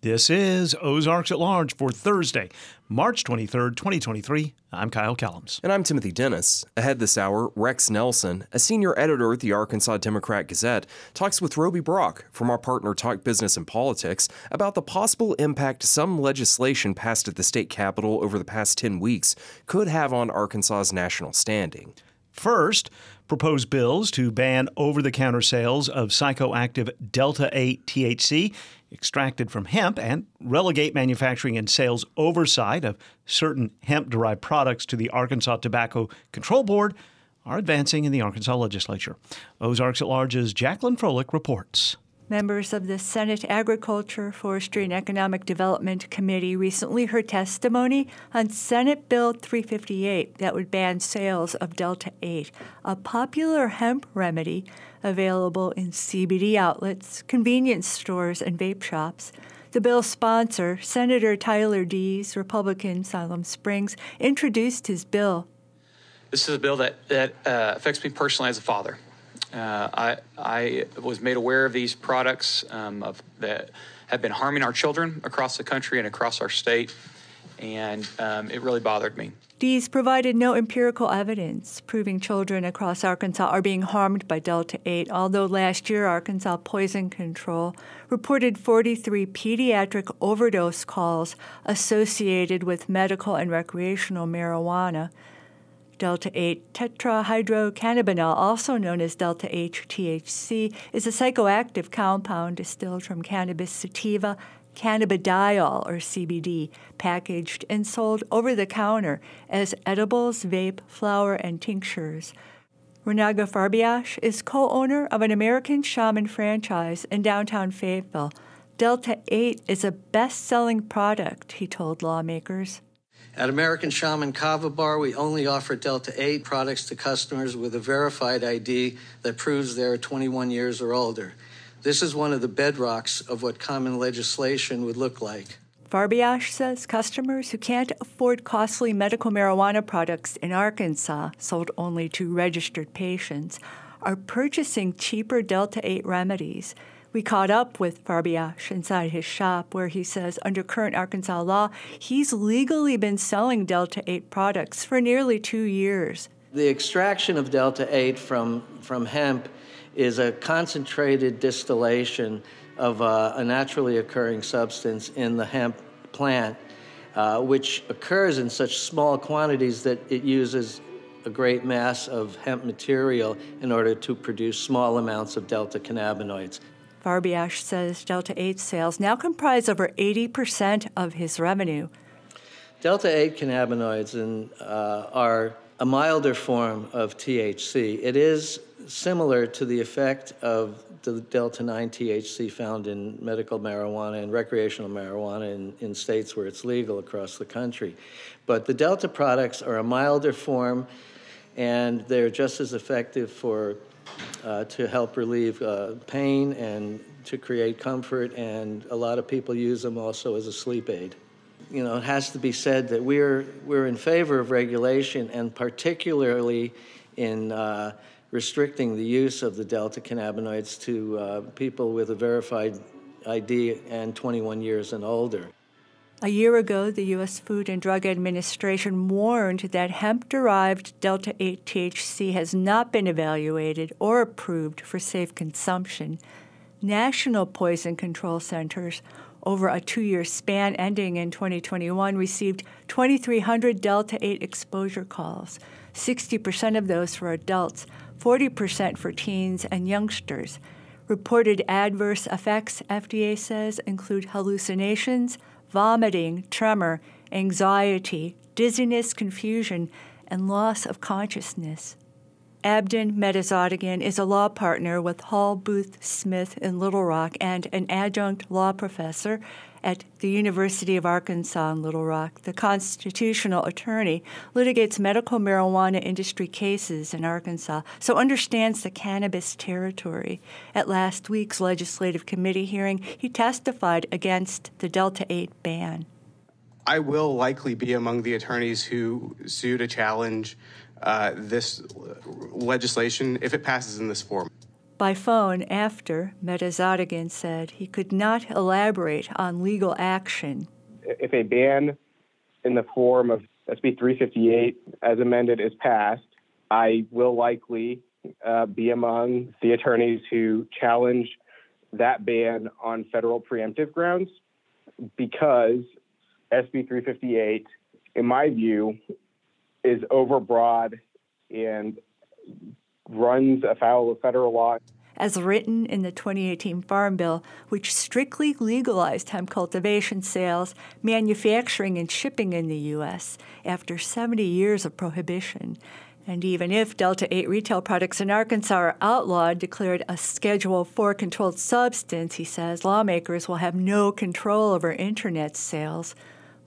This is Ozarks at Large for Thursday, March 23rd, 2023. I'm Kyle Kellums. And I'm Timothy Dennis. Ahead this hour, Rex Nelson, a senior editor at the Arkansas Democrat Gazette, talks with Roby Brock from our partner Talk Business and Politics about the possible impact some legislation passed at the state capitol over the past 10 weeks could have on Arkansas's national standing. First, proposed bills to ban over the counter sales of psychoactive Delta 8 THC extracted from hemp and relegate manufacturing and sales oversight of certain hemp derived products to the Arkansas Tobacco Control Board are advancing in the Arkansas legislature. Ozarks at Large's Jacqueline Froelich reports. Members of the Senate Agriculture, Forestry, and Economic Development Committee recently heard testimony on Senate Bill 358 that would ban sales of Delta 8, a popular hemp remedy available in CBD outlets, convenience stores, and vape shops. The bill's sponsor, Senator Tyler Dees, Republican, Siloam Springs, introduced his bill. This is a bill that, that uh, affects me personally as a father. Uh, I, I was made aware of these products um, of, that have been harming our children across the country and across our state, and um, it really bothered me. Dees provided no empirical evidence proving children across Arkansas are being harmed by Delta 8, although last year Arkansas Poison Control reported 43 pediatric overdose calls associated with medical and recreational marijuana. Delta 8 tetrahydrocannabinol, also known as Delta 8 THC, is a psychoactive compound distilled from cannabis sativa, cannabidiol, or CBD, packaged and sold over the counter as edibles, vape, flower, and tinctures. Renaga Farbiash is co owner of an American Shaman franchise in downtown Fayetteville. Delta 8 is a best selling product, he told lawmakers. At American Shaman Kava Bar, we only offer Delta 8 products to customers with a verified ID that proves they're 21 years or older. This is one of the bedrocks of what common legislation would look like. Farbiash says customers who can't afford costly medical marijuana products in Arkansas, sold only to registered patients, are purchasing cheaper Delta 8 remedies we caught up with Farbiash inside his shop, where he says under current Arkansas law, he's legally been selling Delta 8 products for nearly two years. The extraction of Delta 8 from, from hemp is a concentrated distillation of uh, a naturally occurring substance in the hemp plant, uh, which occurs in such small quantities that it uses a great mass of hemp material in order to produce small amounts of delta cannabinoids. Farbiash says Delta 8 sales now comprise over 80% of his revenue. Delta 8 cannabinoids in, uh, are a milder form of THC. It is similar to the effect of the Delta 9 THC found in medical marijuana and recreational marijuana in, in states where it's legal across the country. But the Delta products are a milder form and they're just as effective for uh, to help relieve uh, pain and to create comfort, and a lot of people use them also as a sleep aid. You know, it has to be said that we're, we're in favor of regulation, and particularly in uh, restricting the use of the delta cannabinoids to uh, people with a verified ID and 21 years and older. A year ago, the U.S. Food and Drug Administration warned that hemp derived Delta 8 THC has not been evaluated or approved for safe consumption. National poison control centers, over a two year span ending in 2021, received 2,300 Delta 8 exposure calls, 60% of those for adults, 40% for teens and youngsters. Reported adverse effects, FDA says, include hallucinations, vomiting, tremor, anxiety, dizziness, confusion, and loss of consciousness. Abtin Mehdizadegan is a law partner with Hall Booth Smith in Little Rock and an adjunct law professor at the University of Arkansas in Little Rock. The constitutional attorney litigates medical marijuana industry cases in Arkansas, so understands the cannabis territory. At last week's legislative committee hearing, he testified against the Delta 8 ban. I will likely be among the attorneys who sue to challenge uh, this legislation if it passes in this form. By phone after, Mehdizadegan said he could not elaborate on legal action. If a ban in the form of SB 358 as amended is passed, I will likely uh, be among the attorneys who challenge that ban on federal preemptive grounds because SB 358, in my view, is overbroad and runs afoul of federal law. As written in the 2018 Farm Bill, which strictly legalized hemp cultivation, sales, manufacturing, and shipping in the U.S. after 70 years of prohibition. And even if Delta 8 retail products in Arkansas are outlawed, declared a Schedule 4 controlled substance, he says lawmakers will have no control over internet sales.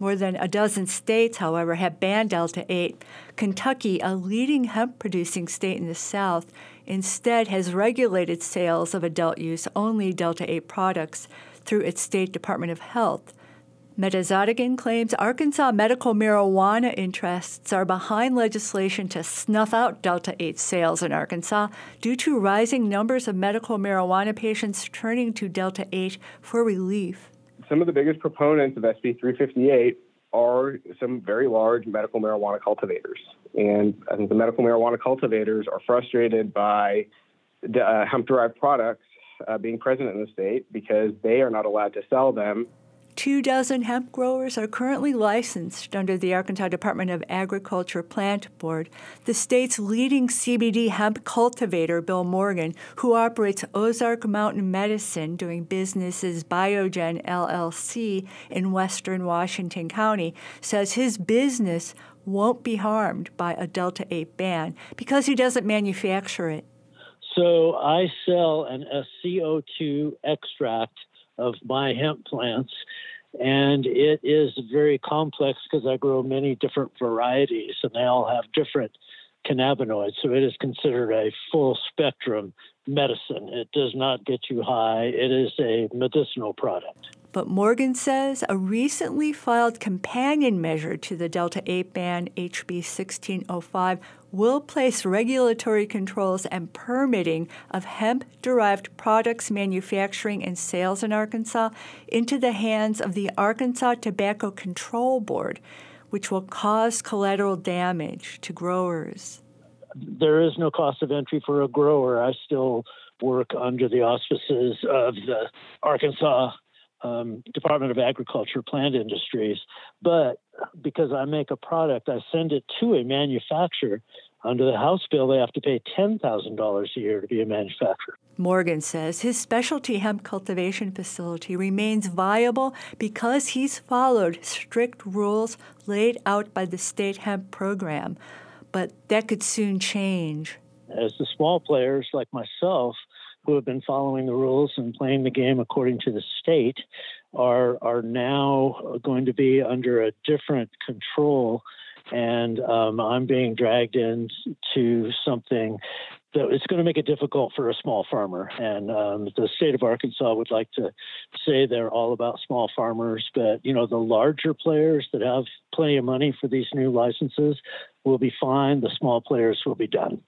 More than a dozen states, however, have banned Delta 8. Kentucky, a leading hemp producing state in the South, instead has regulated sales of adult use only Delta 8 products through its state Department of Health. Mehdizadegan claims Arkansas medical marijuana interests are behind legislation to snuff out Delta 8 sales in Arkansas due to rising numbers of medical marijuana patients turning to Delta 8 for relief some of the biggest proponents of SB 358 are some very large medical marijuana cultivators. And I think the medical marijuana cultivators are frustrated by the, uh, hemp derived products uh, being present in the state because they are not allowed to sell them Two dozen hemp growers are currently licensed under the Arkansas Department of Agriculture Plant Board. The state's leading CBD hemp cultivator, Bill Morgan, who operates Ozark Mountain Medicine, doing business as Biogen LLC in western Washington County, says his business won't be harmed by a Delta 8 ban because he doesn't manufacture it. So I sell an SCO2 extract of my hemp plants. And it is very complex because I grow many different varieties and they all have different cannabinoids. So it is considered a full spectrum medicine. It does not get you high, it is a medicinal product. But Morgan says a recently filed companion measure to the Delta 8 ban, HB 1605, will place regulatory controls and permitting of hemp derived products manufacturing and sales in Arkansas into the hands of the Arkansas Tobacco Control Board, which will cause collateral damage to growers. There is no cost of entry for a grower. I still work under the auspices of the Arkansas um, Department of Agriculture Plant Industries. But because I make a product, I send it to a manufacturer. Under the House bill, they have to pay $10,000 a year to be a manufacturer. Morgan says his specialty hemp cultivation facility remains viable because he's followed strict rules laid out by the state hemp program. But that could soon change. As the small players like myself who have been following the rules and playing the game according to the state are are now going to be under a different control and um, I'm being dragged into something that it's going to make it difficult for a small farmer. And um, the state of Arkansas would like to say they're all about small farmers, but you know the larger players that have plenty of money for these new licenses will be fine. The small players will be done.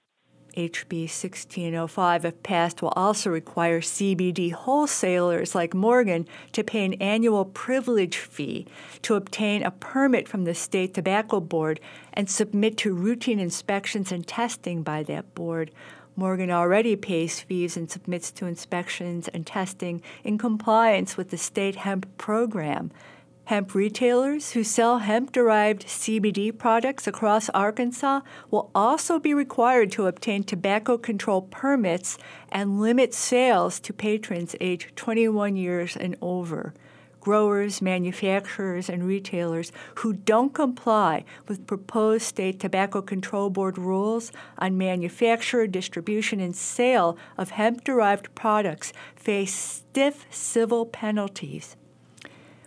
HB 1605, if passed, will also require CBD wholesalers like Morgan to pay an annual privilege fee to obtain a permit from the State Tobacco Board and submit to routine inspections and testing by that board. Morgan already pays fees and submits to inspections and testing in compliance with the state hemp program. Hemp retailers who sell hemp derived CBD products across Arkansas will also be required to obtain tobacco control permits and limit sales to patrons aged 21 years and over. Growers, manufacturers, and retailers who don't comply with proposed state tobacco control board rules on manufacture, distribution, and sale of hemp derived products face stiff civil penalties.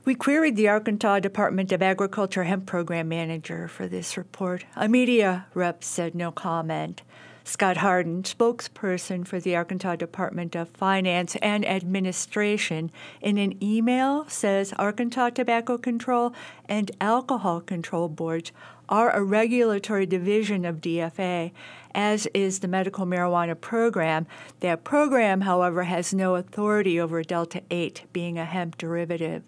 We queried the Arkansas Department of Agriculture Hemp Program Manager for this report. A media rep said no comment. Scott Harden, spokesperson for the Arkansas Department of Finance and Administration, in an email says Arkansas Tobacco Control and Alcohol Control Boards are a regulatory division of DFA, as is the medical marijuana program. That program, however, has no authority over Delta 8 being a hemp derivative.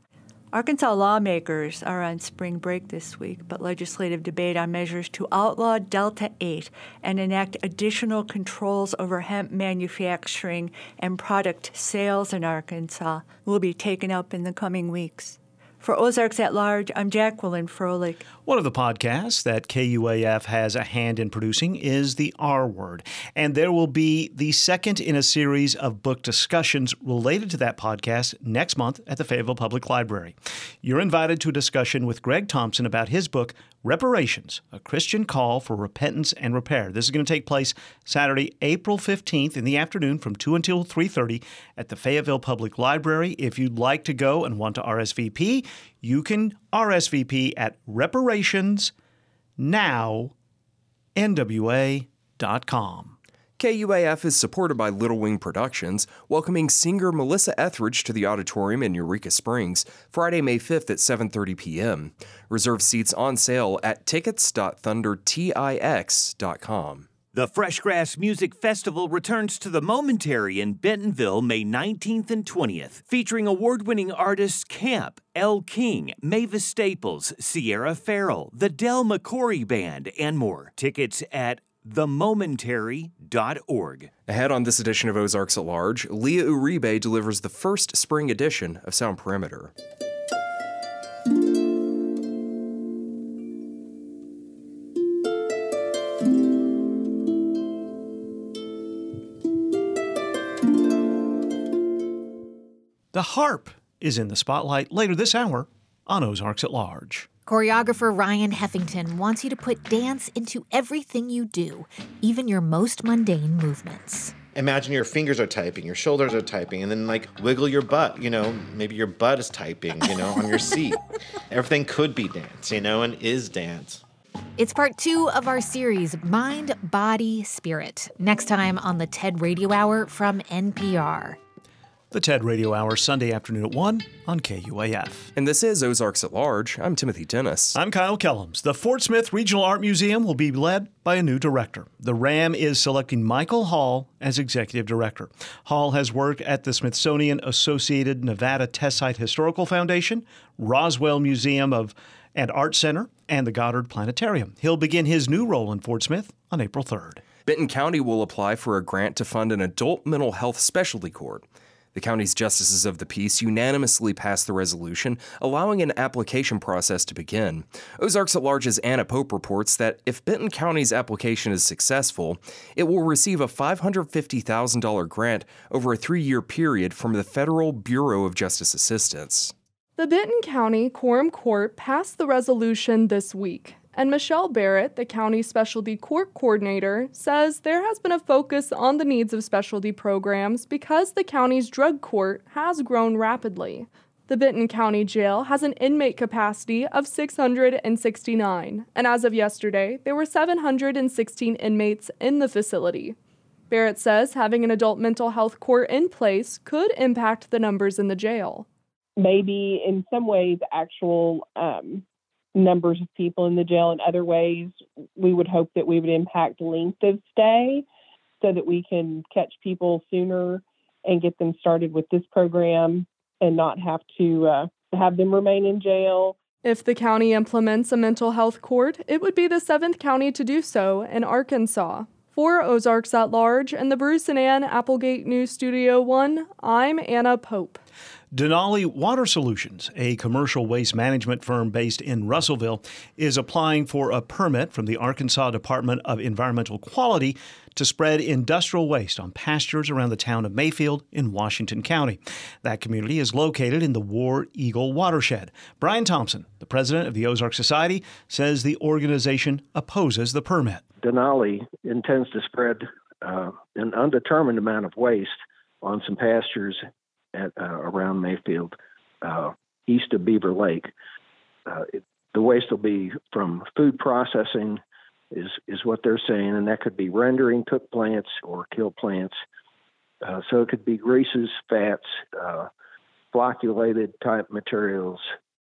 Arkansas lawmakers are on spring break this week, but legislative debate on measures to outlaw Delta 8 and enact additional controls over hemp manufacturing and product sales in Arkansas will be taken up in the coming weeks. For Ozarks at Large, I'm Jacqueline Froelich. One of the podcasts that KUAF has a hand in producing is The R Word, and there will be the second in a series of book discussions related to that podcast next month at the Fayetteville Public Library. You're invited to a discussion with Greg Thompson about his book, Reparations, a Christian Call for Repentance and Repair. This is going to take place Saturday, April 15th in the afternoon from 2 until 3:30 at the Fayetteville Public Library. If you'd like to go and want to RSVP, you can RSVP at reparationsnownwa.com. KUAF is supported by Little Wing Productions, welcoming singer Melissa Etheridge to the auditorium in Eureka Springs Friday, May 5th at 7:30 p.m. Reserve seats on sale at tickets.thundertix.com. The Freshgrass Music Festival returns to the Momentary in Bentonville May 19th and 20th, featuring award winning artists Camp, Elle King, Mavis Staples, Sierra Ferrell, the Del McCoury Band, and more. Tickets at themomentary.org. Ahead on this edition of Ozarks at Large, Leah Uribe delivers the first spring edition of Sound Perimeter. The harp is in the spotlight later this hour on Ozarks at Large. Choreographer Ryan Heffington wants you to put dance into everything you do, even your most mundane movements. Imagine your fingers are typing, your shoulders are typing, and then like wiggle your butt. You know, maybe your butt is typing, you know, on your seat. Everything could be dance, you know, and is dance. It's part two of our series, Mind, Body, Spirit. Next time on the TED Radio Hour from NPR. The TED Radio Hour, Sunday afternoon at 1 on KUAF. And this is Ozarks at Large. I'm Timothy Dennis. I'm Kyle Kellums. The Fort Smith Regional Art Museum will be led by a new director. The RAM is selecting Michael Hall as executive director. Hall has worked at the Smithsonian Associated Nevada Test Site Historical Foundation, Roswell Museum of and Art Center, and the Goddard Planetarium. He'll begin his new role in Fort Smith on April 3rd. Benton County will apply for a grant to fund an adult mental health specialty court. The county's justices of the peace unanimously passed the resolution, allowing an application process to begin. Ozarks at Large's Anna Pope reports that if Benton County's application is successful, it will receive a $550,000 grant over a three year period from the Federal Bureau of Justice Assistance. The Benton County Quorum Court passed the resolution this week. And Michelle Barrett, the county specialty court coordinator, says there has been a focus on the needs of specialty programs because the county's drug court has grown rapidly. The Benton County Jail has an inmate capacity of 669, and as of yesterday, there were 716 inmates in the facility. Barrett says having an adult mental health court in place could impact the numbers in the jail. Maybe in some ways, actual um, numbers of people in the jail. In other ways, we would hope that we would impact length of stay so that we can catch people sooner and get them started with this program and not have to uh, have them remain in jail. If the county implements a mental health court, it would be the seventh county to do so in Arkansas. For Ozarks at Large and the Bruce and Ann Applegate News Studio 1, I'm Anna Pope. Denali Water Solutions, a commercial waste management firm based in Russellville, is applying for a permit from the Arkansas Department of Environmental Quality to spread industrial waste on pastures around the town of Mayfield in Washington County. That community is located in the War Eagle watershed. Brian Thompson, the president of the Ozark Society, says the organization opposes the permit. Denali intends to spread uh, an undetermined amount of waste on some pastures at uh, around Mayfield, uh, east of Beaver Lake. Uh, it, the waste will be from food processing is is what they're saying, and that could be rendering cook plants or kill plants. Uh, so it could be greases, fats, uh, flocculated type materials.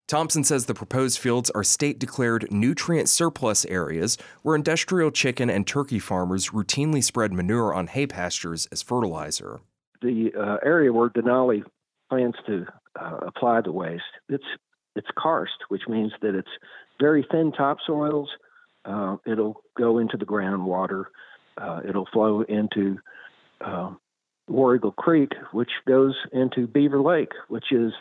Thompson says the proposed fields are state declared nutrient surplus areas where industrial chicken and turkey farmers routinely spread manure on hay pastures as fertilizer. The uh, area where Denali plans to uh, apply the waste, it's it's karst, which means that it's very thin topsoils. Uh, it'll go into the groundwater. Uh, it'll flow into uh, War Eagle Creek, which goes into Beaver Lake, which is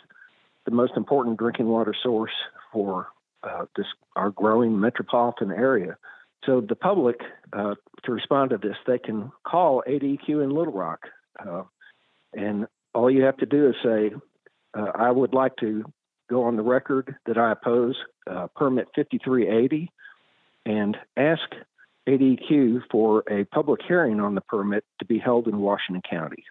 the most important drinking water source for uh, this our growing metropolitan area. So the public, uh, to respond to this, they can call ADEQ in Little Rock, uh, and all you have to do is say, uh, "I would like to go on the record that I oppose uh, permit 5380," and ask ADEQ for a public hearing on the permit to be held in Washington County.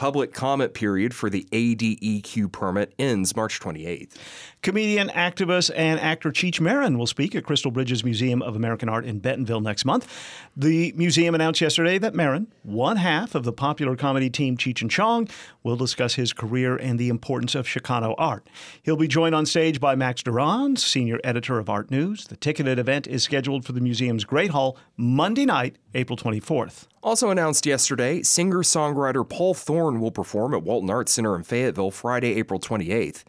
Public comment period for the ADEQ permit ends March 28th. Comedian, activist, and actor Cheech Marin will speak at Crystal Bridges Museum of American Art in Bentonville next month. The museum announced yesterday that Marin, one half of the popular comedy team Cheech and Chong, will discuss his career and the importance of Chicano art. He'll be joined on stage by Max Duran, senior editor of Art News. The ticketed event is scheduled for the museum's Great Hall Monday night, April 24th. Also announced yesterday, singer songwriter Paul Thorn will perform at Walton Arts Center in Fayetteville Friday, April 28th.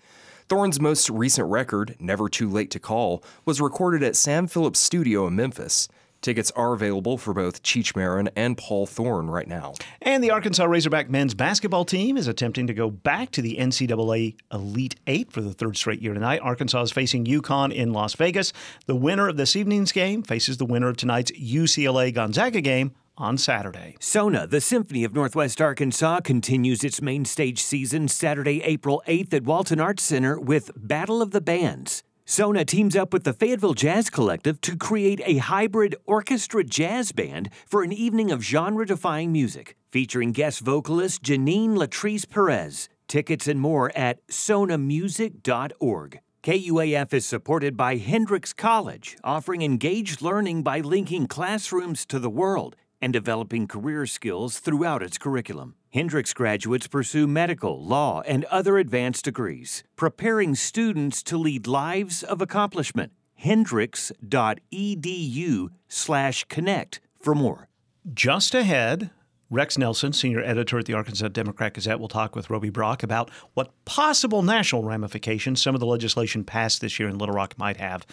Thorn's most recent record, Never Too Late to Call, was recorded at Sam Phillips Studio in Memphis. Tickets are available for both Cheech Marin and Paul Thorn right now. And the Arkansas Razorback men's basketball team is attempting to go back to the NCAA Elite Eight for the third straight year tonight. Arkansas is facing UConn in Las Vegas. The winner of this evening's game faces the winner of tonight's UCLA Gonzaga game on Saturday. SONA, the Symphony of Northwest Arkansas, continues its main stage season Saturday, April 8th at Walton Arts Center with Battle of the Bands. SONA teams up with the Fayetteville Jazz Collective to create a hybrid orchestra jazz band for an evening of genre defying music, featuring guest vocalist Janine Latrice Perez. Tickets and more at sonamusic.org. KUAF is supported by Hendrix College, offering engaged learning by linking classrooms to the world and developing career skills throughout its curriculum. Hendrix graduates pursue medical, law, and other advanced degrees, preparing students to lead lives of accomplishment. Hendrix.edu slash connect for more. Just ahead, Rex Nelson, senior editor at the Arkansas Democrat Gazette, will talk with Roby Brock about what possible national ramifications some of the legislation passed this year in Little Rock might have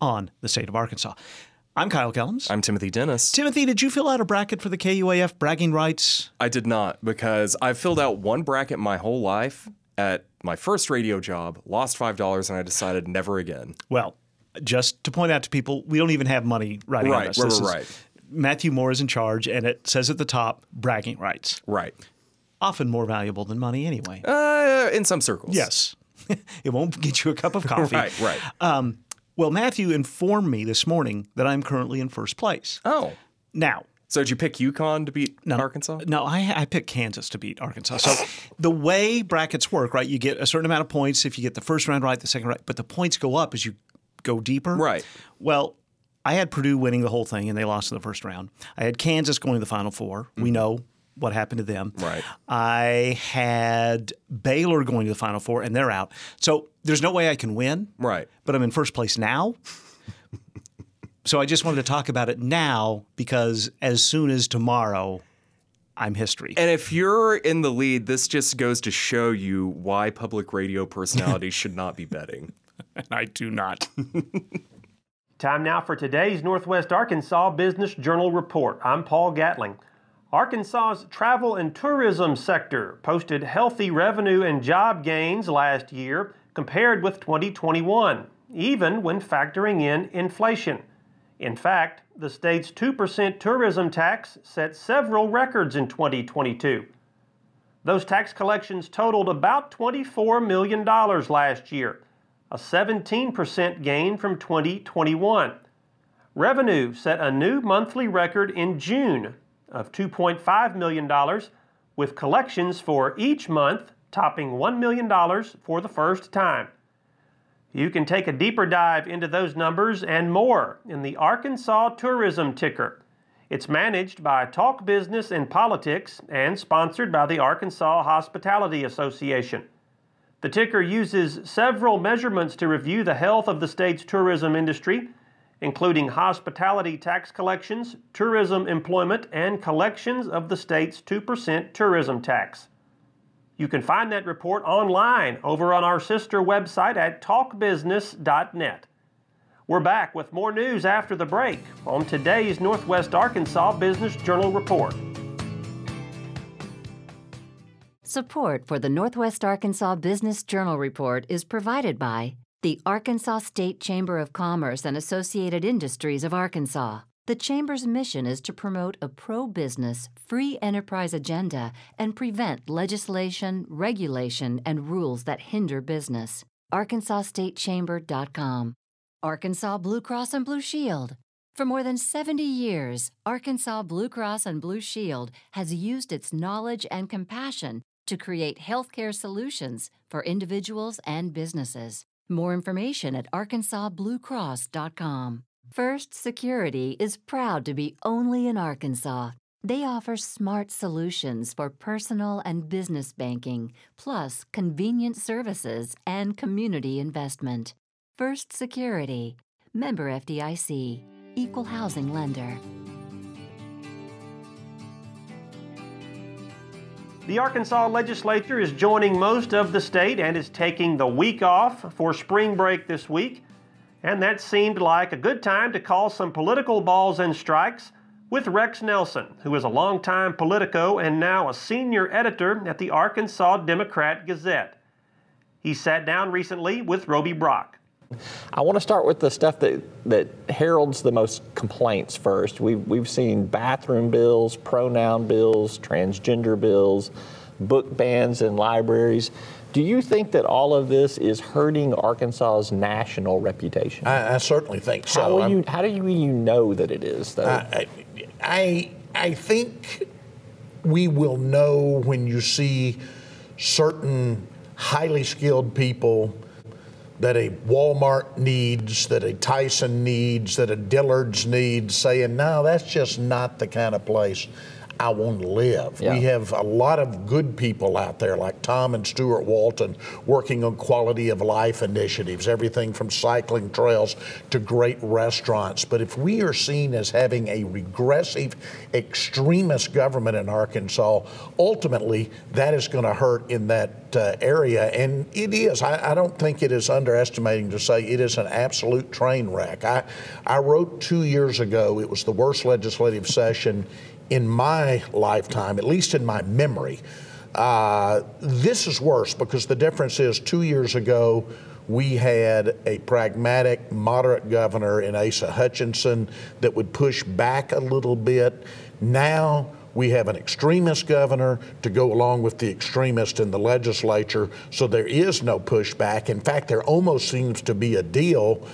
on the state of Arkansas. I'm Kyle Kellums. I'm Timothy Dennis. Timothy, did you fill out a bracket for the KUAF bragging rights? I did not because I've filled out one bracket my whole life at my first radio job, lost $5, and I decided never again. Well, just to point out to people, we don't even have money writing right, on us. Right, This right, is- right. Matthew Moore is in charge, and it says at the top, bragging rights. Right. Often more valuable than money anyway. Uh, in some circles. Yes. it won't get you a cup of coffee. Right, right. Um, well, Matthew informed me this morning that I'm currently in first place. Oh. Now, So did you pick UConn to beat Arkansas? no, I, I picked Kansas to beat Arkansas. So the way brackets work, right? You get a certain amount of points if you get the first round right, the second right, but the points go up as you go deeper. Right. Well, I had Purdue winning the whole thing, and they lost in the first round. I had Kansas going to the Final 4 We mm-hmm. know what happened to them. Right. I had Baylor going to the Final Four, and they're out. So there's no way I can win. Right. But I'm in first place now. so I just wanted to talk about it now because as soon as tomorrow, I'm history. And if you're in the lead, this just goes to show you why public radio personalities should not be betting. And I do not. Time now for today's Northwest Arkansas Business Journal report. I'm Paul Gatling. Arkansas's travel and tourism sector posted healthy revenue and job gains last year compared with 2021, even when factoring in inflation. In fact, the state's 2% tourism tax set several records in 2022. Those tax collections totaled about $24 million last year, a 17% gain from 2021. Revenue set a new monthly record in June of $2.5 million, with collections for each month topping $1 million for the first time. You can take a deeper dive into those numbers and more in the Arkansas Tourism Ticker. It's managed by Talk Business and Politics and sponsored by the Arkansas Hospitality Association. The ticker uses several measurements to review the health of the state's tourism industry, including hospitality tax collections, tourism employment, and collections of the state's 2% tourism tax. You can find that report online over on our sister website at talkbusiness.net. We're back with more news after the break on today's Northwest Arkansas Business Journal Report. Support for the Northwest Arkansas Business Journal Report is provided by the Arkansas State Chamber of Commerce and Associated Industries of Arkansas. The Chamber's mission is to promote a pro business, free enterprise agenda and prevent legislation, regulation, and rules that hinder business. ArkansasStateChamber.com. Arkansas Blue Cross and Blue Shield. For more than 70 years, Arkansas Blue Cross and Blue Shield has used its knowledge and compassion to create healthcare solutions for individuals and businesses. More information at arkansasbluecross.com. First Security is proud to be only in Arkansas. They offer smart solutions for personal and business banking, plus convenient services and community investment. First Security, member FDIC, equal housing lender. The Arkansas legislature is joining most of the state and is taking the week off for spring break this week. And that seemed like a good time to call some political balls and strikes with Rex Nelson, who is a longtime Politico and now a senior editor at the Arkansas Democrat Gazette. He sat down recently with Roby Brock. I want to start with the stuff that, that heralds the most complaints first. We've, we've seen bathroom bills, pronoun bills, transgender bills, book bans in libraries. Do you think that all of this is hurting Arkansas's national reputation? I, I certainly think so. How, you, how do you, you know that it is, though? I, I, I think we will know when you see certain highly skilled people that a Walmart needs, that a Tyson needs, that a Dillard's needs, saying, no, that's just not the kind of place I want to live. Yeah. We have a lot of good people out there like Tom and Steuart Walton working on quality of life initiatives, everything from cycling trails to great restaurants. But if we are seen as having a regressive, extremist government in Arkansas, ultimately that is going to hurt in that uh, area. And it is. I, I don't think it is underestimating to say it is an absolute train wreck. I, I wrote two years ago, it was the worst legislative session in my lifetime, at least in my memory. Uh, this is worse because the difference is two years ago, we had a pragmatic, moderate governor in Asa Hutchinson that would push back a little bit. Now we have an extremist governor to go along with the extremist in the legislature, so there is no pushback. In fact, there almost seems to be a deal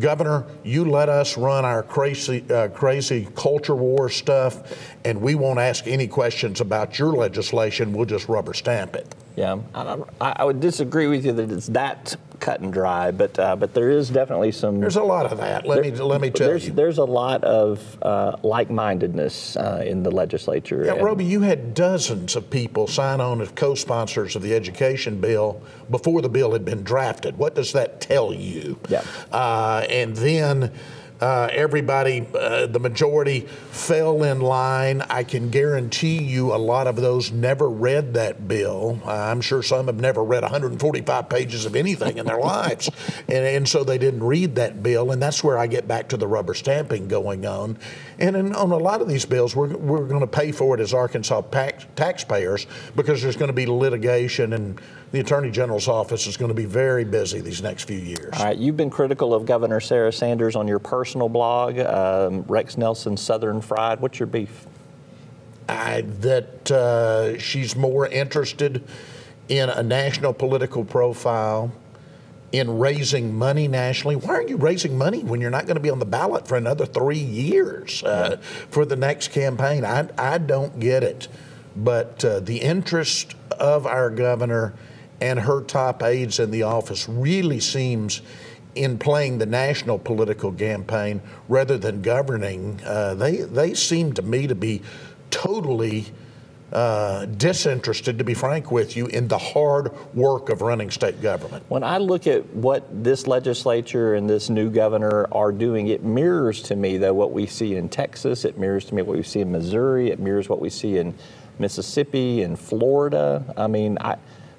Governor, you let us run our crazy, uh, crazy culture war stuff, and we won't ask any questions about your legislation. We'll just rubber stamp it. Yeah, I, I would disagree with you that it's that cut and dry, but uh, but there is definitely some. There's a lot of that. Let there, me let me tell there's, you. There's a lot of uh, like-mindedness uh, in the legislature. Yeah, Roby, you had dozens of people sign on as co-sponsors of the education bill before the bill had been drafted. What does that tell you? Yeah. Uh, and then uh, everybody, uh, the majority, fell in line. I can guarantee you a lot of those never read that bill. Uh, I'm sure some have never read 145 pages of anything in their lives. And, and, so they didn't read that bill. And that's where I get back to the rubber stamping going on. And in, on a lot of these bills, we're, we're going to pay for it as Arkansas tax, taxpayers because there's going to be litigation and the Attorney General's office is going to be very busy these next few years. All right, you've been critical of Governor Sarah Sanders on your personal blog, um, Rex Nelson Southern Fried. What's your beef? I, that uh, she's more interested in a national political profile, in raising money nationally. Why are you raising money when you're not going to be on the ballot for another three years uh, for the next campaign? I, I don't get it. But uh, the interest of our governor and her top aides in the office really seems in playing the national political campaign rather than governing. Uh, they they seem to me to be totally uh, disinterested, to be frank with you, in the hard work of running state government. When I look at what this legislature and this new governor are doing, it mirrors to me, though, what we see in Texas. It mirrors to me what we see in Missouri. It mirrors what we see in Mississippi and Florida. I mean, I,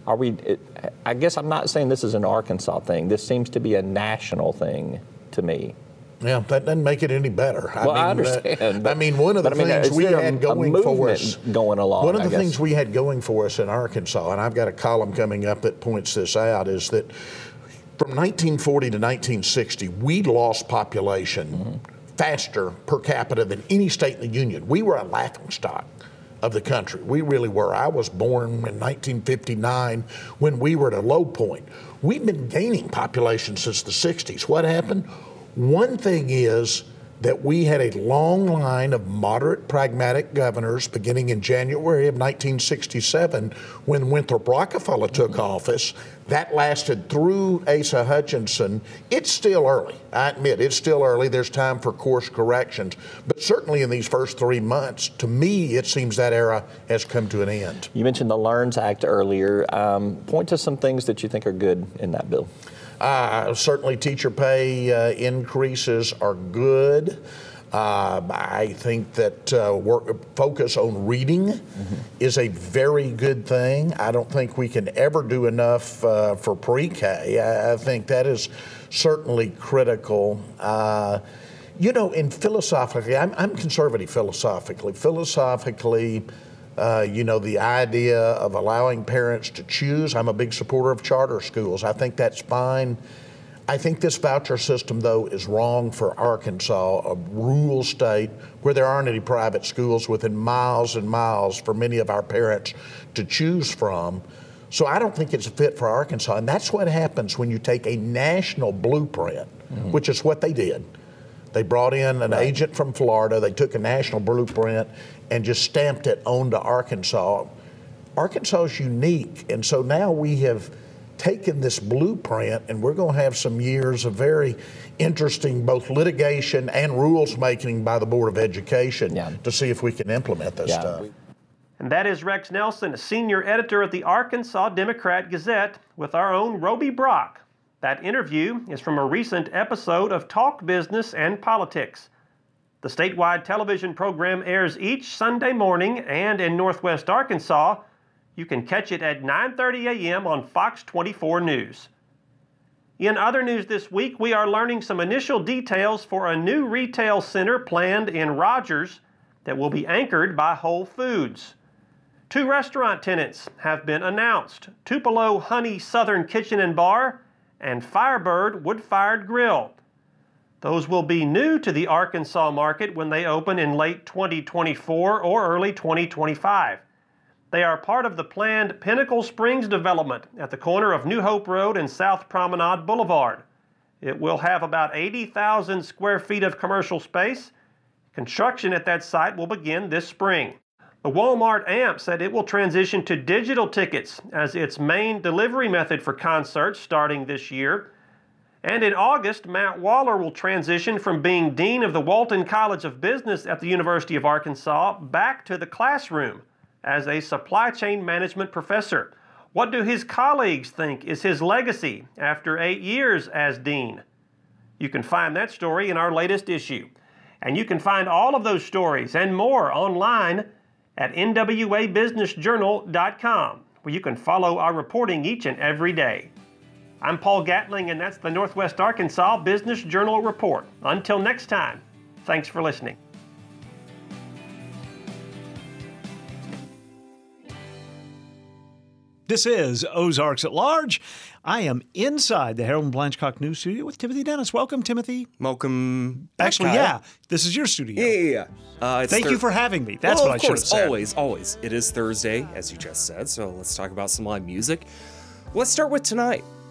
are we? It, I guess I'm not saying this is an Arkansas thing. This seems to be a national thing to me. Yeah, that doesn't make it any better. Well, I, mean, uh, understand, but- I mean, one of the but I mean, things we a- had a going for us going along, One of I the things we had going for us in Arkansas, and I've got a column coming up that points this out, is that from 1940 to 1960, we lost population Mm-hmm. faster per capita than any state in the union. We were a laughing stock of the country. We really were. I was born in 1959 when we were at a low point. We've been gaining population since the 60s. What happened? One thing is that we had a long line of moderate, pragmatic governors beginning in January of 1967 when Winthrop Rockefeller took office. That lasted through Asa Hutchinson. It's still early. I admit it's still early. There's time for course corrections. But certainly in these first three months, to me, it seems that era has come to an end. You mentioned the LEARNS Act earlier. Um, point to some things that you think are good in that bill. Uh, certainly, teacher pay uh, increases are good. Uh, I think that uh, work, focus on reading is a very good thing. I don't think we can ever do enough uh, for pre-K. I, I think that is certainly critical. Uh, you know, in philosophically, I'm, I'm conservative philosophically. Philosophically, uh, you know, the idea of allowing parents to choose. I'm a big supporter of charter schools. I think that's fine. I think this voucher system, though, is wrong for Arkansas, a rural state where there aren't any private schools within miles and miles for many of our parents to choose from. So I don't think it's a fit for Arkansas. And that's what happens when you take a national blueprint, which is what they did. They brought in an agent from Florida, they took a national blueprint and just stamped it onto Arkansas. Arkansas is unique, and so now we have taken this blueprint and we're going to have some years of very interesting both litigation and rules making by the Board of Education to see if we can implement this stuff. And that is Rex Nelson, a senior editor at the Arkansas Democrat Gazette, with our own Roby Brock. That interview is from a recent episode of Talk Business and Politics. The statewide television program airs each Sunday morning and in Northwest Arkansas. You can catch it at 9:30 a.m. on Fox 24 News. In other news this week, we are learning some initial details for a new retail center planned in Rogers that will be anchored by Whole Foods. Two restaurant tenants have been announced Tupelo Honey Southern Kitchen and Bar and Firebird Wood Fired Grill. Those will be new to the Arkansas market when they open in late 2024 or early 2025. They are part of the planned Pinnacle Springs development at the corner of New Hope Road and South Promenade Boulevard. It will have about 80,000 square feet of commercial space. Construction at that site will begin this spring. The Walmart AMP said it will transition to digital tickets as its main delivery method for concerts starting this year. And in August, Matt Waller will transition from being Dean of the Walton College of Business at the University of Arkansas back to the classroom as a supply chain management professor. What do his colleagues think is his legacy after eight years as Dean? You can find that story in our latest issue. And you can find all of those stories and more online at nwabusinessjournal.com, where you can follow our reporting each and every day. I'm Paul Gatling, and that's the Northwest Arkansas Business Journal Report. Until next time, thanks for listening. This is Ozarks at Large. I am inside the Harold and Blanchcock News Studio with Timothy Dennis. Welcome, Timothy. Welcome. Actually, Kyle. yeah, this is your studio. Yeah, yeah, yeah. Uh, it's Thank Thur- you for having me. That's Well, what I of should have said. Always, always. It is Thursday, as you just said, so let's talk about some live music. Let's start with tonight.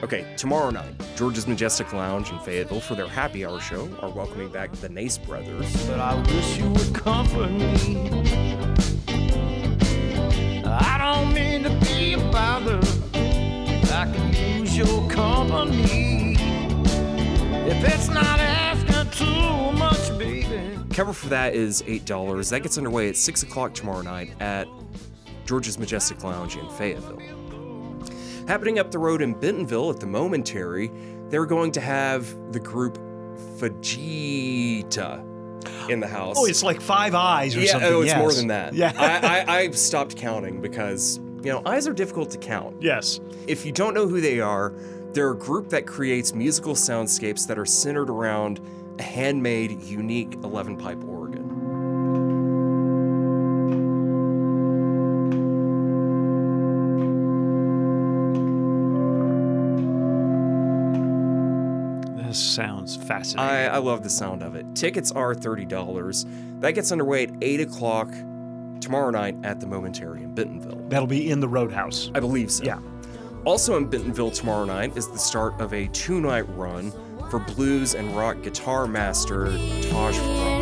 Okay, tomorrow night, George's Majestic Lounge in Fayetteville for their happy hour show are welcoming back the Nace Brothers. But I wish you would comfort me. I don't mean to be a bother. I can use your company. If it's not asking too much, baby. Cover for that is $8. That gets underway at 6 o'clock tomorrow night at George's Majestic Lounge in Fayetteville. Happening up the road in Bentonville at the Momentary, they're going to have the group Fajita in the house. Oh, it's like five eyes or yeah, oh, something. oh, it's more than that. Yeah. I, I, I stopped counting because, you know, eyes are difficult to count. Yes. If you don't know who they are, they're a group that creates musical soundscapes that are centered around a handmade, unique 11 pipe organ. Sounds fascinating. I, I love the sound of it. Tickets are $30. That gets underway at 8 o'clock tomorrow night at the Momentary in Bentonville. That'll be in the Roadhouse. I believe so. Yeah. Also in Bentonville tomorrow night is the start of a two night run for blues and rock guitar master Taj Farrant.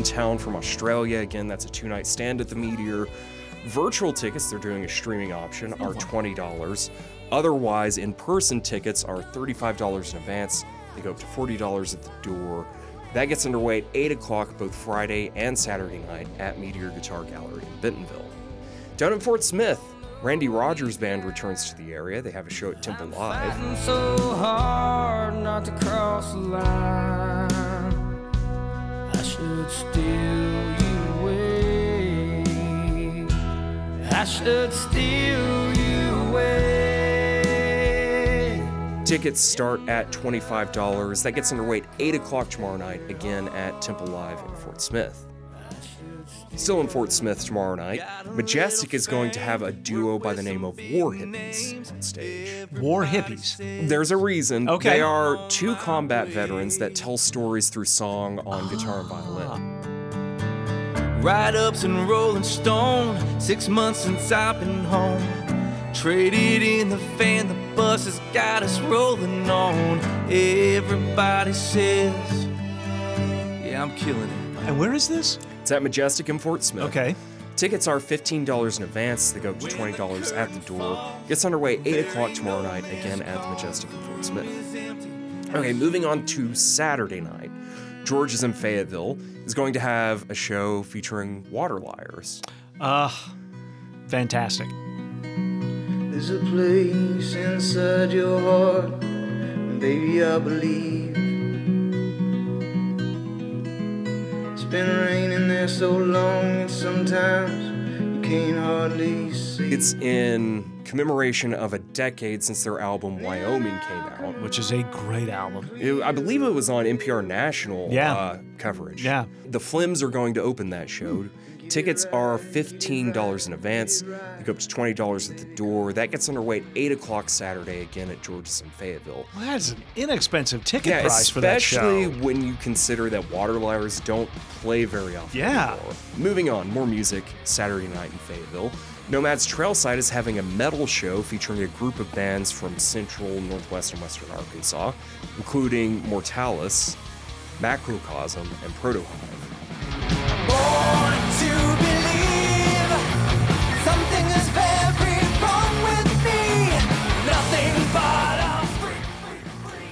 In town from Australia. Again, that's a two night stand at the Meteor. Virtual tickets, they're doing a streaming option, are $20. Otherwise, in person tickets are $35 in advance. They go up to $40 at the door. That gets underway at 8 o'clock both Friday and Saturday night at Meteor Guitar Gallery in Bentonville. Down in Fort Smith, Randy Rogers Band returns to the area. They have a show at Temple Live. You away. I should steal you away. Tickets start at $25. That gets underway at 8 o'clock tomorrow night, again at Temple Live in Fort Smith. Still in Fort Smith tomorrow night, Majestic is going to have a duo by the name of War Hippies on stage. War Hippies. There's a reason. Okay. They are two combat veterans that tell stories through song on guitar and violin. Ride ups and Rolling Stone. Six months since I've been home. Traded in the fan, the bus has got us rolling on. Everybody says, Yeah, I'm killing it. And where is this? It's at Majestic in Fort Smith. Okay. Tickets are $15 in advance. They go up to $20 at the door. Gets underway 8 o'clock tomorrow night, again at the Majestic in Fort Smith. Okay, moving on to Saturday night. George is in Fayetteville is going to have a show featuring water liars. Uh, fantastic. There's a place inside your heart, baby, I believe. Been raining there so long, and sometimes you can't hardly see. It's in commemoration of a decade since their album Wyoming came out, which is a great album. It- I believe it was on NPR National Yeah. uh, coverage. Yeah. The Flims are going to open that show. Tickets are $15 in advance. They go up to $20 at the door. That gets underway at 8 o'clock Saturday, again at George's in Fayetteville. Well, that's an inexpensive ticket yeah, price for that show. especially when you consider that water liars don't play very often. Yeah. anymore. Moving on, more music Saturday night in Fayetteville. Nomads Trailside is having a metal show featuring a group of bands from central, northwest, and western Arkansas, including Mortalis, Macrocosm, and Protohive.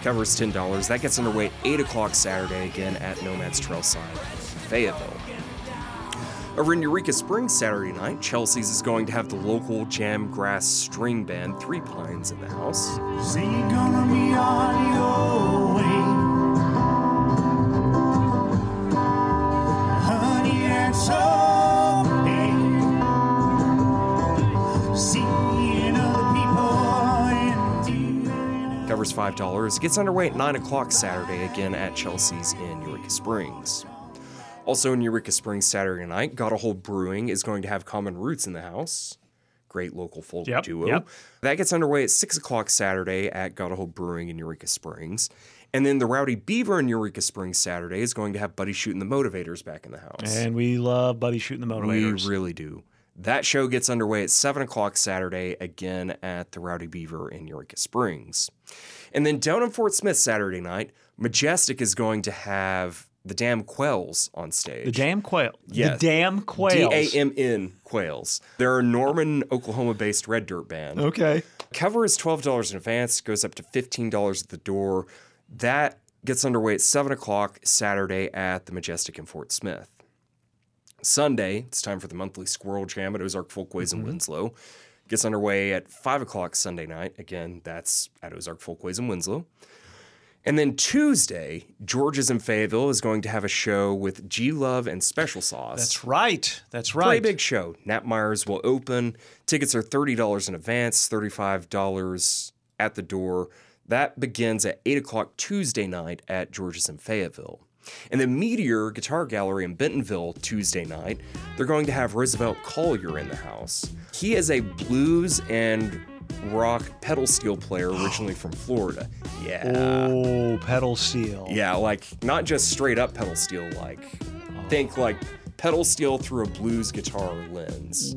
Covers $10. That gets underway at 8 o'clock Saturday, again at Nomads Trailside Fayetteville. Over in Eureka Springs Saturday night, Chelsea's is going to have the local jam grass string band Three Pines in the house. $5. Gets underway at 9 o'clock Saturday, again at Chelsea's in Eureka Springs. Also in Eureka Springs Saturday night, Gotahold Brewing is going to have Common Roots in the house. Great local folk Yep, duo. yep. That gets underway at 6 o'clock Saturday at Gotahold Brewing in Eureka Springs. And then the Rowdy Beaver in Eureka Springs Saturday is going to have Buddy Shute and the Motivators back in the house. And we love Buddy Shute and the motivators. We really do. That show gets underway at 7 o'clock Saturday, again at the Rowdy Beaver in Eureka Springs. And then down in Fort Smith Saturday night, Majestic is going to have the Damn Quails on stage. the damn quail. Yes. The damn quails. D A M N Quails. They're a Norman, Oklahoma based red dirt band. Okay. Cover is $12 in advance, goes up to $15 at the door. That gets underway at 7 o'clock Saturday at the Majestic in Fort Smith. Sunday, it's time for the monthly Squirrel Jam at Ozark Folkways in mm-hmm. Winslow. Gets underway at 5 o'clock Sunday night. Again, that's at Ozark Folkways in Winslow. And then Tuesday, George's in Fayetteville is going to have a show with G Love and Special Sauce. That's right. That's right. Pretty big show. Nat Myers will open. Tickets are $30 in advance, $35 at the door. That begins at 8 o'clock Tuesday night at George's in Fayetteville. And the Meteor Guitar Gallery in Bentonville Tuesday night, they're going to have Roosevelt Collier in the house. He is a blues and rock pedal steel player originally from Florida. Yeah. Oh, pedal steel. Yeah, like not just straight up pedal steel, like think like pedal steel through a blues guitar lens.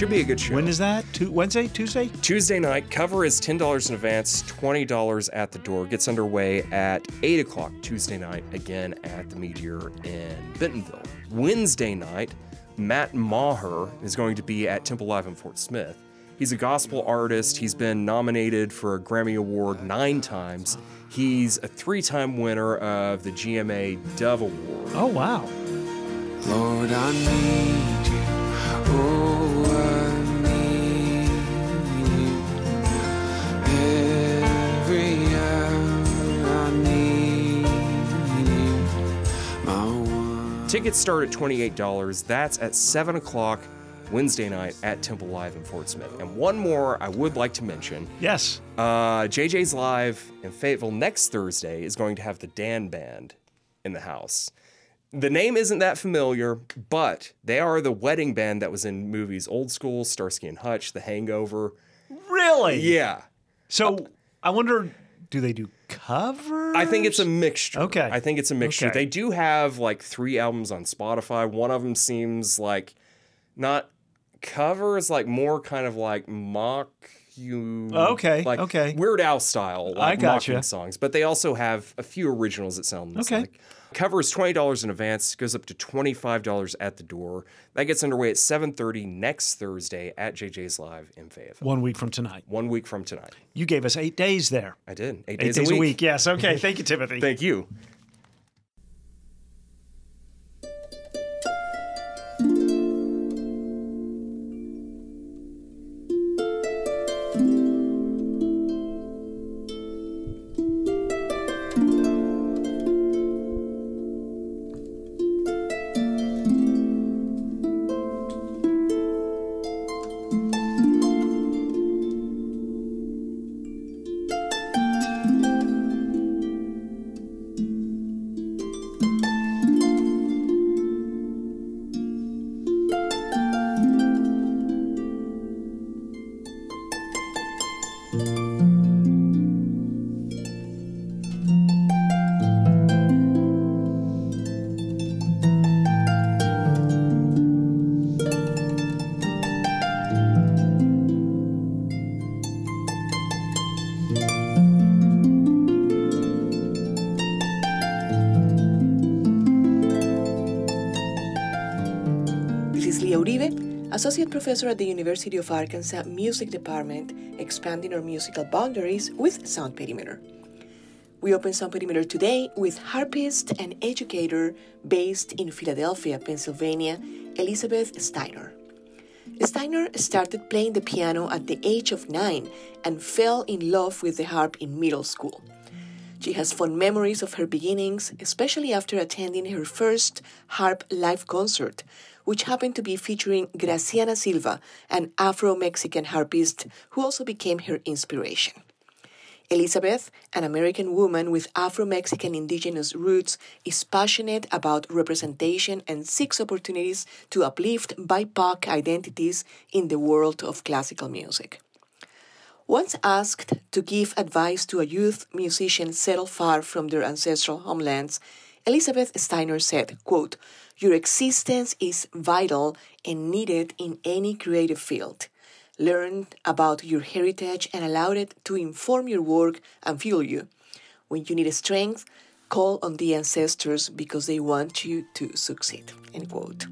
Should be a good show. When is that? Tu- Wednesday, Tuesday? Tuesday night, cover is $10 in advance, $20 at the door. Gets underway at 8 o'clock Tuesday night, again at the Meteor in Bentonville. Wednesday night, Matt Maher is going to be at Temple Live in Fort Smith. He's a gospel artist. He's been nominated for a Grammy Award nine times. He's a three time winner of the GMA Dove Award. Oh, wow. Lord, I need Tickets start at $28. That's at 7 o'clock Wednesday night at Temple Live in Fort Smith. And one more I would like to mention. Yes. Uh, JJ's Live in Fayetteville next Thursday is going to have the Dan Band in the house. The name isn't that familiar, but they are the wedding band that was in movies Old School, Starsky and Hutch, The Hangover. Really? Yeah. So I wonder, do they do covers? I think it's a mixture. Okay. I think it's a mixture. Okay. They do have like three albums on Spotify. One of them seems like not covers, like more kind of like mock you. Oh, okay, Like okay. Weird Al style. I Like gotcha. songs. But they also have a few originals that sound Okay. like. Cover is twenty dollars in advance. Goes up to twenty five dollars at the door. That gets underway at seven thirty next Thursday at JJ's Live in Fayetteville. One week from tonight. One week from tonight. You gave us eight days there. I did. Eight, Eight days, a week. Yes. Okay. Thank you, Timothy. Thank you. Associate Professor at the University of Arkansas Music Department, expanding our musical boundaries with Sound Perimeter. We open Sound Perimeter today with harpist and educator based in Philadelphia, Pennsylvania, Elizabeth Steiner. Steiner started playing the piano at the age of nine and fell in love with the harp in middle school. She has fond memories of her beginnings, especially after attending her first harp live concert, which happened to be featuring Graciana Silva, an Afro Mexican harpist who also became her inspiration. Elizabeth, an American woman with Afro Mexican indigenous roots, is passionate about representation and seeks opportunities to uplift BIPOC identities in the world of classical music. Once asked to give advice to a youth musician settled far from their ancestral homelands, Elizabeth Steiner said, quote, Your existence is vital and needed in any creative field. Learn about your heritage and allow it to inform your work and fuel you. When you need strength, call on the ancestors because they want you to succeed. End quote.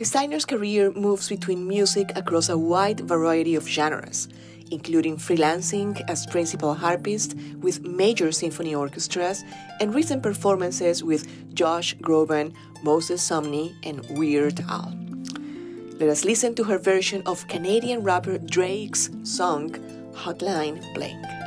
Steiner's career moves between music across a wide variety of genres, including freelancing as principal harpist with major symphony orchestras and recent performances with Josh Groban, Moses Sumney, and Weird Al. Let us listen to her version of Canadian rapper Drake's song Hotline Bling.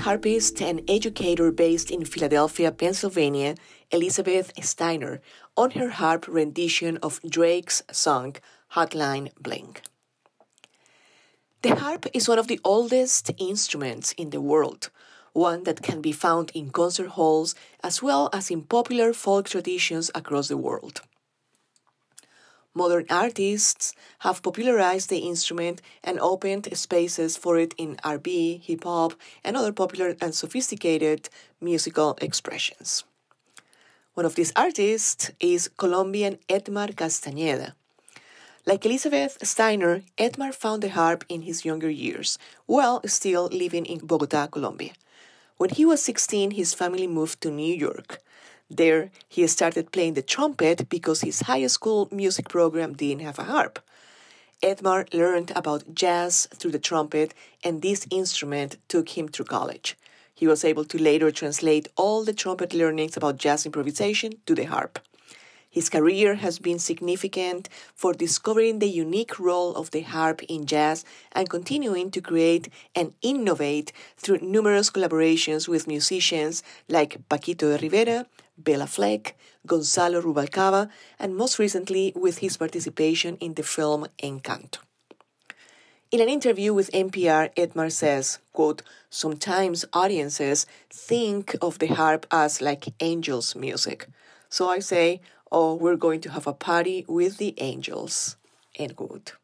Harpist and educator based in Philadelphia, Pennsylvania, Elizabeth Steiner, on her harp rendition of Drake's song Hotline Bling. The harp is one of the oldest instruments in the world, one that can be found in concert halls as well as in popular folk traditions across the world. Modern artists have popularized the instrument and opened spaces for it in R&B, hip hop, and other popular and sophisticated musical expressions. One of these artists is Colombian Edmar Castañeda. Like Elizabeth Steiner, Edmar found the harp in his younger years, while still living in Bogota, Colombia. When he was 16, his family moved to New York. There, he started playing the trumpet because his high school music program didn't have a harp. Edmar learned about jazz through the trumpet, and this instrument took him through college. He was able to later translate all the trumpet learnings about jazz improvisation to the harp. His career has been significant for discovering the unique role of the harp in jazz and continuing to create and innovate through numerous collaborations with musicians like Paquito D'Rivera, Bela Fleck, Gonzalo Rubalcaba, and most recently with his participation in the film Encanto. In an interview with NPR, Edmar says, quote, Sometimes audiences think of the harp as like angels' music. So I say, oh, we're going to have a party with the angels. End quote.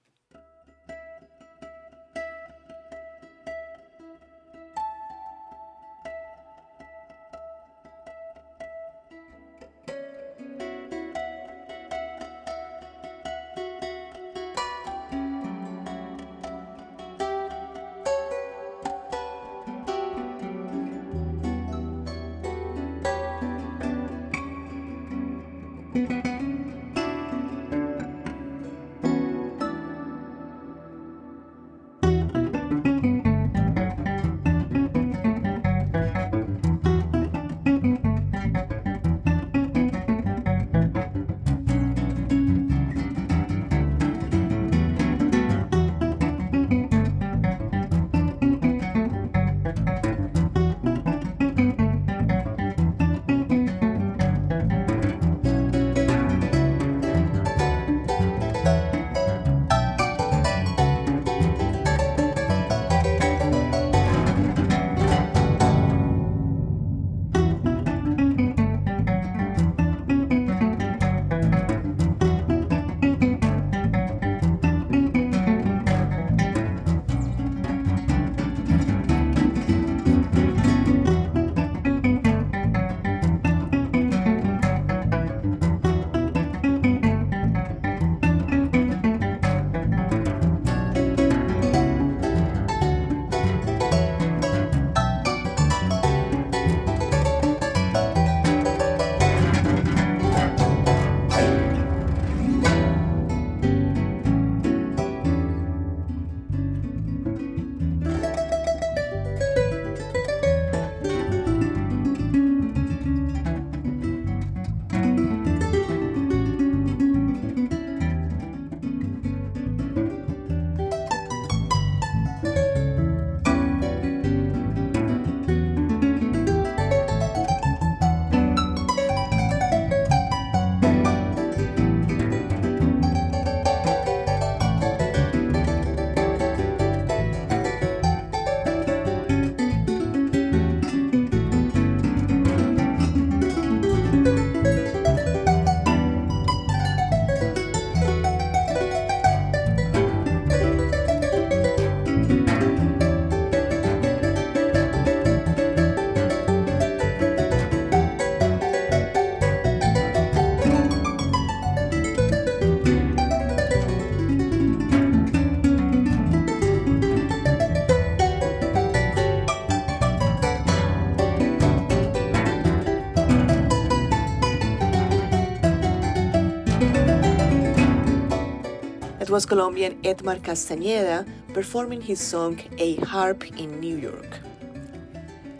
Was Colombian Edmar Castañeda performing his song A Harp in New York.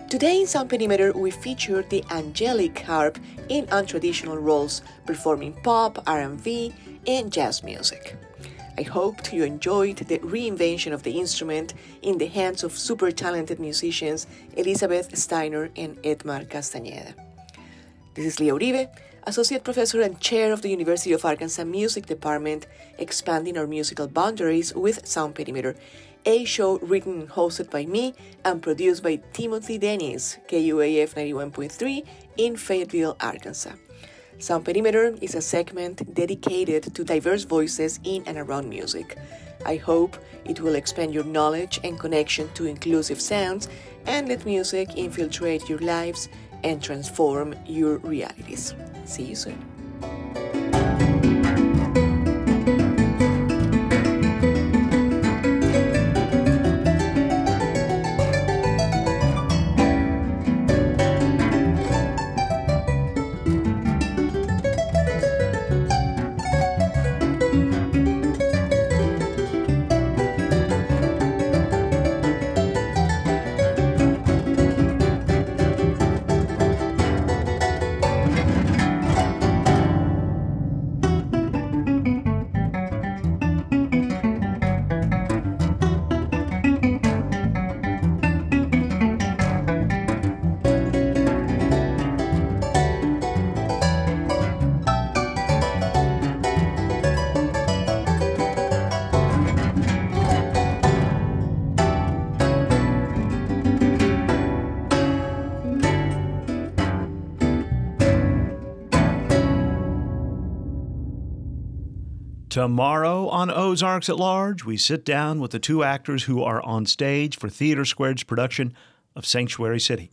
Today in Sound Perimeter, we feature the angelic harp in untraditional roles, performing pop, R&B, and jazz music. I hope you enjoyed the reinvention of the instrument in the hands of super talented musicians Elizabeth Steiner and Edmar Castañeda. This is Leah Uribe. Associate Professor and Chair of the University of Arkansas Music Department, expanding our musical boundaries with Sound Perimeter, a show written and hosted by me and produced by Timothy Dennis, KUAF 91.3 in Fayetteville, Arkansas. Sound Perimeter is a segment dedicated to diverse voices in and around music. I hope it will expand your knowledge and connection to inclusive sounds and let music infiltrate your lives and transform your realities. See you soon. Tomorrow on Ozarks at Large, we sit down with the two actors who are on stage for TheatreSquared's production of Sanctuary City.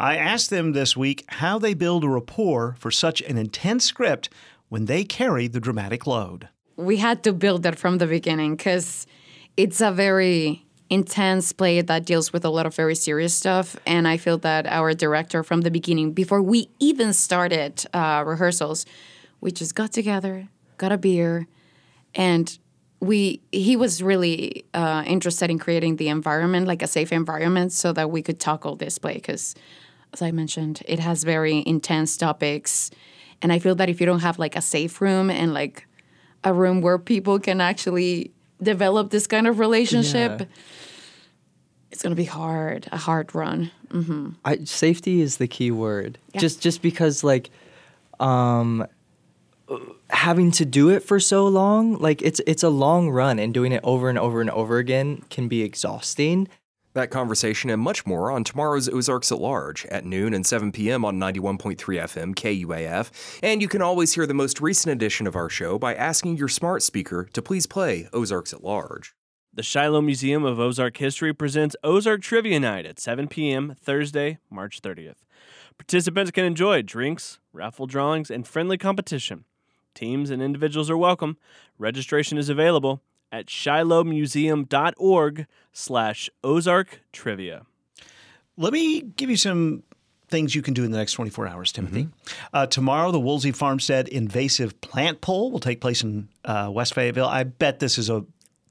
I asked them this week how they build a rapport for such an intense script when they carry the dramatic load. We had to build that from the beginning because it's a very intense play that deals with a lot of very serious stuff. And I feel that our director, from the beginning, before we even started uh, rehearsals, we just got together, got a beer, and we he was really uh, interested in creating the environment, like a safe environment, so that we could tackle this play. Because, as I mentioned, it has very intense topics, and I feel that if you don't have like a safe room and like a room where people can actually develop this kind of relationship, Yeah. it's gonna be hard, a hard run. hmm I, safety is the key word. Yeah. Just just because like um having to do it for so long, like it's it's a long run and doing it over and over and over again can be exhausting. That conversation and much more on tomorrow's Ozarks at Large at noon and 7 p.m. on 91.3 FM KUAF. And you can always hear the most recent edition of our show by asking your smart speaker to please play Ozarks at Large. The Shiloh Museum of Ozark History presents Ozark Trivia Night at 7 p.m. Thursday, March 30th. Participants can enjoy drinks, raffle drawings, and friendly competition. Teams and individuals are welcome. Registration is available at shilohmuseum.org slash Ozark Trivia. Let me give you some things you can do in the next 24 hours, Timothy. Uh, tomorrow, the Woolsey Farmstead invasive plant poll will take place in uh, West Fayetteville. I bet this is a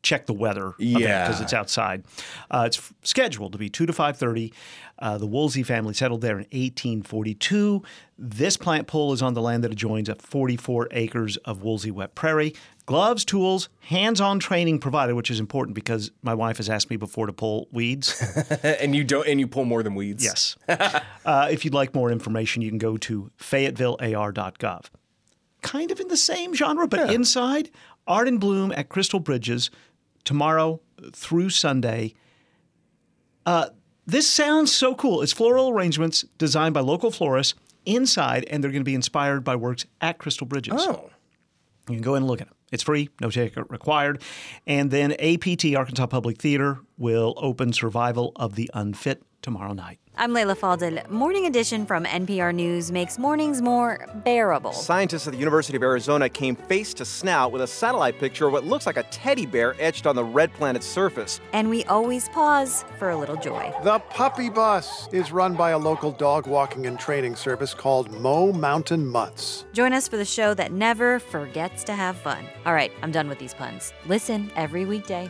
check the weather Yeah. because it's outside. Uh, it's f- scheduled to be 2 to 5.30. Uh, the Woolsey family settled there in 1842. This plant pool is on the land that adjoins a 44 acres of Woolsey wet prairie. Gloves, tools, hands-on training provided, which is important because my wife has asked me before to pull weeds. and you don't and you pull more than weeds. Yes. uh, if you'd like more information, you can go to fayettevillear.gov. Kind of in the same genre, but inside, Art and Bloom at Crystal Bridges tomorrow through Sunday. Uh, this sounds so cool. It's floral arrangements designed by local florists inside, and they're going to be inspired by works at Crystal Bridges. Oh. You can go in and look at them. It's free, no ticket required. And then APT, Arkansas Public Theater, will open Survival of the Unfit tomorrow night. I'm Leila Fadel. Morning Edition from NPR News makes mornings more bearable. Scientists at the University of Arizona came face to snout with a satellite picture of what looks like a teddy bear etched on the red planet's surface. And we always pause for a little joy. The Puppy Bus is run by a local dog walking and training service called Mo Mountain Mutts. Join us for the show that never forgets to have fun. All right, I'm done with these puns. Listen every weekday.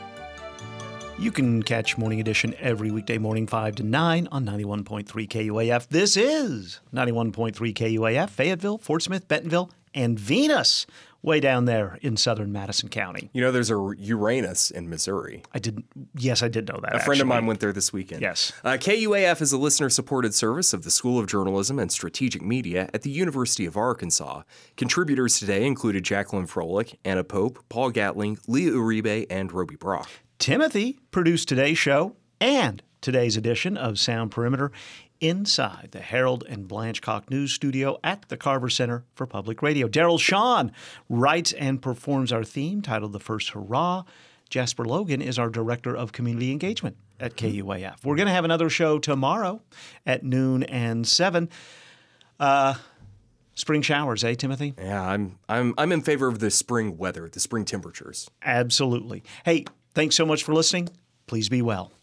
You can catch Morning Edition every weekday morning, 5 to 9 on 91.3 KUAF. This is 91.3 KUAF, Fayetteville, Fort Smith, Bentonville, and Venus, way down there in southern Madison County. You know, there's a Uranus in Missouri. I didn't. Yes, I did know that. A friend of mine went there this weekend. Yes. Uh, KUAF is a listener supported service of the School of Journalism and Strategic Media at the University of Arkansas. Contributors today included Jacqueline Froelich, Anna Pope, Paul Gatling, Leah Uribe, and Roby Brock. Timothy produced today's show and today's edition of Sound Perimeter inside the Harold and Blanche Cock News Studio at the Carver Center for Public Radio. Daryl Shawn writes and performs our theme titled The First Hurrah. Jasper Logan is our Director of Community Engagement at KUAF. We're going to have another show tomorrow at noon and 7. Uh, spring showers, eh, Timothy? Yeah, I'm I'm I'm in favor of the spring weather, the spring temperatures. Absolutely. Hey, thanks so much for listening. Please be well.